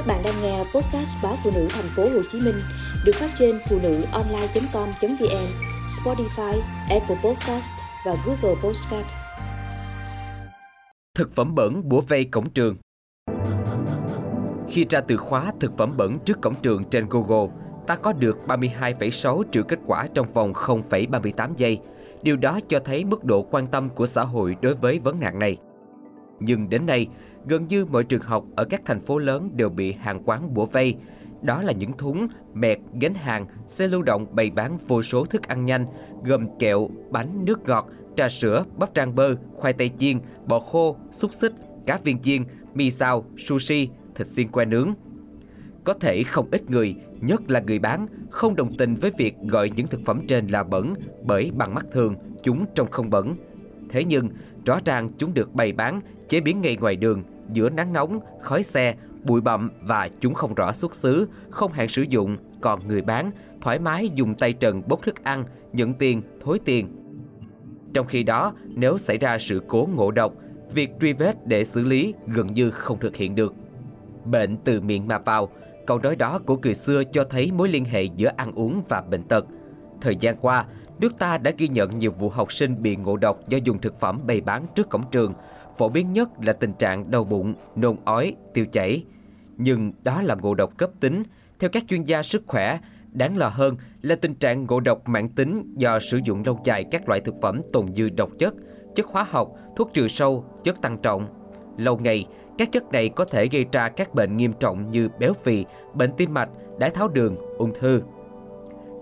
Các bạn đang nghe podcast báo phụ nữ thành phố Hồ Chí Minh được phát trên phụ nữ online.com.vn, Spotify, Apple Podcast và Google Podcast. Thực phẩm bẩn bủa vây cổng trường Khi tra từ khóa thực phẩm bẩn trước cổng trường trên Google, ta có được 32,6 triệu kết quả trong vòng 0,38 giây. Điều đó cho thấy mức độ quan tâm của xã hội đối với vấn nạn này. Nhưng đến nay, gần như mọi trường học ở các thành phố lớn đều bị hàng quán bủa vây. Đó là những thúng, mẹt, gánh hàng, xe lưu động bày bán vô số thức ăn nhanh, gồm kẹo, bánh, nước ngọt, trà sữa, bắp rang bơ, khoai tây chiên, bò khô, xúc xích, cá viên chiên, mì xào, sushi, thịt xiên que nướng. Có thể không ít người, nhất là người bán, không đồng tình với việc gọi những thực phẩm trên là bẩn bởi bằng mắt thường chúng trông không bẩn. Thế nhưng, rõ ràng chúng được bày bán, chế biến ngay ngoài đường, giữa nắng nóng, khói xe, bụi bặm và chúng không rõ xuất xứ, không hạn sử dụng, còn người bán thoải mái dùng tay trần bốc thức ăn, nhận tiền, thối tiền. Trong khi đó, nếu xảy ra sự cố ngộ độc, việc truy vết để xử lý gần như không thực hiện được. Bệnh từ miệng mà vào, câu nói đó của người xưa cho thấy mối liên hệ giữa ăn uống và bệnh tật. Thời gian qua, nước ta đã ghi nhận nhiều vụ học sinh bị ngộ độc do dùng thực phẩm bày bán trước cổng trường. Phổ biến nhất là tình trạng đau bụng, nôn ói, tiêu chảy. Nhưng đó là ngộ độc cấp tính. Theo các chuyên gia sức khỏe, đáng lo hơn là tình trạng ngộ độc mãn tính do sử dụng lâu dài các loại thực phẩm tồn dư độc chất, chất hóa học, thuốc trừ sâu, chất tăng trọng. Lâu ngày, các chất này có thể gây ra các bệnh nghiêm trọng như béo phì, bệnh tim mạch, đái tháo đường, ung thư.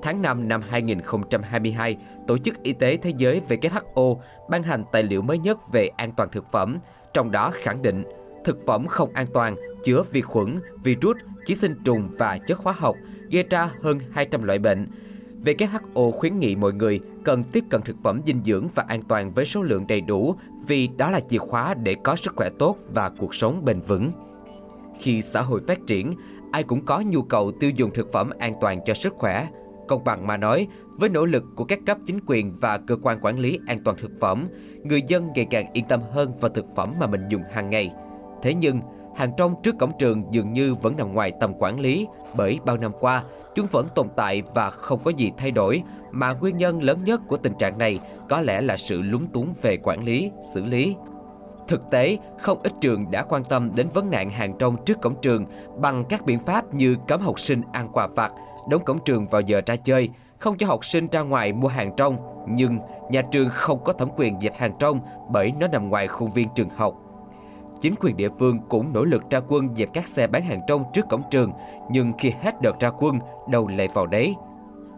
Tháng 5 năm 2022, Tổ chức Y tế Thế giới WHO ban hành tài liệu mới nhất về an toàn thực phẩm, trong đó khẳng định thực phẩm không an toàn chứa vi khuẩn, virus, ký sinh trùng và chất hóa học gây ra hơn 200 loại bệnh. WHO khuyến nghị mọi người cần tiếp cận thực phẩm dinh dưỡng và an toàn với số lượng đầy đủ vì đó là chìa khóa để có sức khỏe tốt và cuộc sống bền vững. Khi xã hội phát triển, ai cũng có nhu cầu tiêu dùng thực phẩm an toàn cho sức khỏe. Công bằng mà nói, với nỗ lực của các cấp chính quyền và cơ quan quản lý an toàn thực phẩm, người dân ngày càng yên tâm hơn vào thực phẩm mà mình dùng hàng ngày. Thế nhưng, hàng trong trước cổng trường dường như vẫn nằm ngoài tầm quản lý bởi bao năm qua chúng vẫn tồn tại và không có gì thay đổi mà nguyên nhân lớn nhất của tình trạng này có lẽ là sự lúng túng về quản lý, xử lý. Thực tế, không ít trường đã quan tâm đến vấn nạn hàng trong trước cổng trường bằng các biện pháp như cấm học sinh ăn quà vặt, đóng cổng trường vào giờ ra chơi, không cho học sinh ra ngoài mua hàng trong, nhưng nhà trường không có thẩm quyền dẹp hàng trong bởi nó nằm ngoài khuôn viên trường học. Chính quyền địa phương cũng nỗ lực ra quân dẹp các xe bán hàng trong trước cổng trường, nhưng khi hết đợt ra quân, đầu lại vào đấy.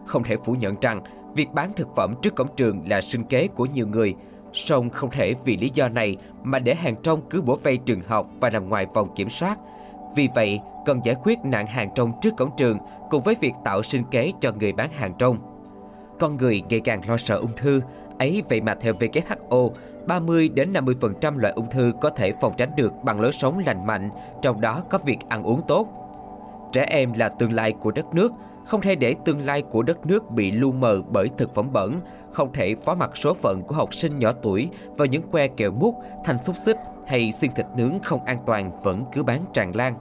Không thể phủ nhận rằng, việc bán thực phẩm trước cổng trường là sinh kế của nhiều người, song không thể vì lý do này mà để hàng trong cứ bổ vây trường học và nằm ngoài vòng kiểm soát. Vì vậy, cần giải quyết nạn hàng trong trước cổng trường cùng với việc tạo sinh kế cho người bán hàng trong. Con người ngày càng lo sợ ung thư, ấy vậy mà theo WHO, 30 đến 50% loại ung thư có thể phòng tránh được bằng lối sống lành mạnh, trong đó có việc ăn uống tốt. Trẻ em là tương lai của đất nước, không thể để tương lai của đất nước bị lu mờ bởi thực phẩm bẩn, không thể phó mặc số phận của học sinh nhỏ tuổi vào những que kẹo mút, thanh xúc xích hay xiên thịt nướng không an toàn vẫn cứ bán tràn lan.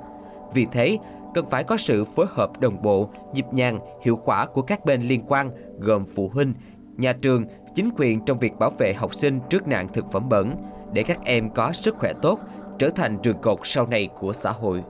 Vì thế, cần phải có sự phối hợp đồng bộ, nhịp nhàng, hiệu quả của các bên liên quan gồm phụ huynh, nhà trường, chính quyền trong việc bảo vệ học sinh trước nạn thực phẩm bẩn để các em có sức khỏe tốt, trở thành trường cột sau này của xã hội.